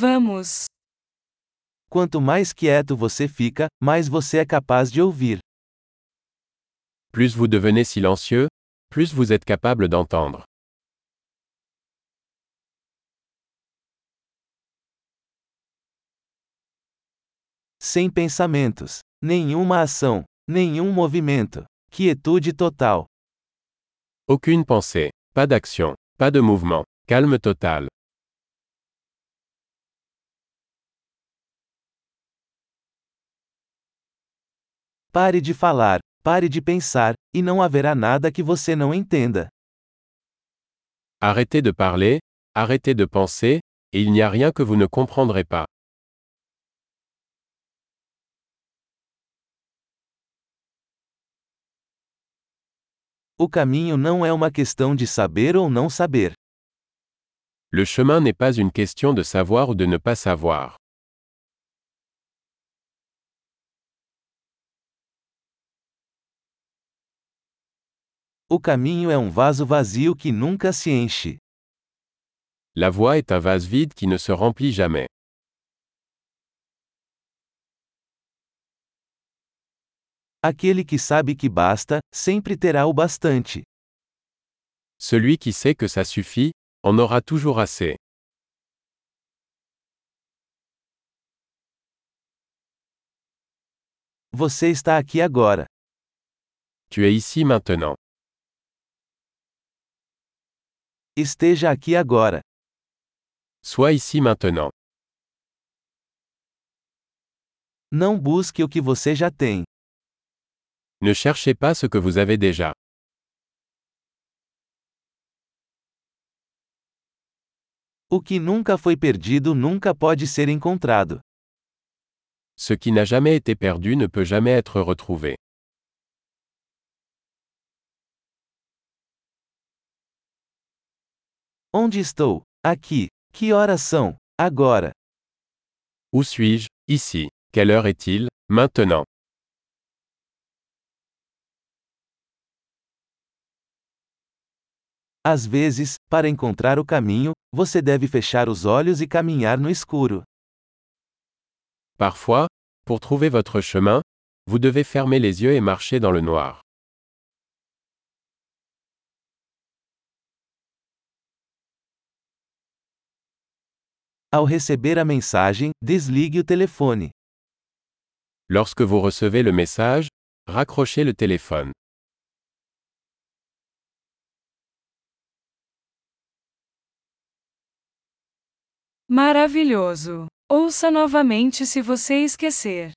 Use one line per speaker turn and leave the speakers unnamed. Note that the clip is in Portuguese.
Vamos.
Quanto mais quieto você fica, mais você é capaz de ouvir.
Plus vous devenez silencieux, plus vous êtes capable d'entendre.
Sem pensamentos, nenhuma ação, nenhum movimento. Quietude total.
Aucune pensée, pas d'action, pas de mouvement, calme total.
Pare de falar, pare de pensar, e não haverá nada que você não entenda.
Arrêtez de parler, arrêtez de penser, et il n'y a rien que vous ne comprendrez pas.
O caminho não é uma questão de saber ou não saber.
Le chemin n'est pas une question de savoir ou de ne pas savoir.
O caminho é um vaso vazio que nunca se enche.
La voie est un vase vide qui ne se remplit jamais.
Aquele que sabe que basta, sempre terá o bastante.
Celui qui sait que ça suffit, en aura toujours assez.
Você está aqui agora.
Tu es ici maintenant.
Esteja aqui agora.
Sois ici maintenant.
Não busque o que você já tem.
Ne cherchez pas ce que vous avez déjà.
O que nunca foi perdido nunca pode ser encontrado.
Ce qui n'a jamais été perdu ne peut jamais être retrouvé.
Onde estou? Aqui. Que horas são? Agora.
Où suis-je Ici. Quelle heure est-il Maintenant.
Às vezes, para encontrar o caminho, você deve fechar os olhos e caminhar no escuro.
Parfois, pour trouver votre chemin, vous devez fermer les yeux et marcher dans le noir.
Ao receber a mensagem, desligue o telefone.
Lorsque vous recevez le message, raccrochez le téléphone.
Maravilhoso! Ouça novamente se você esquecer.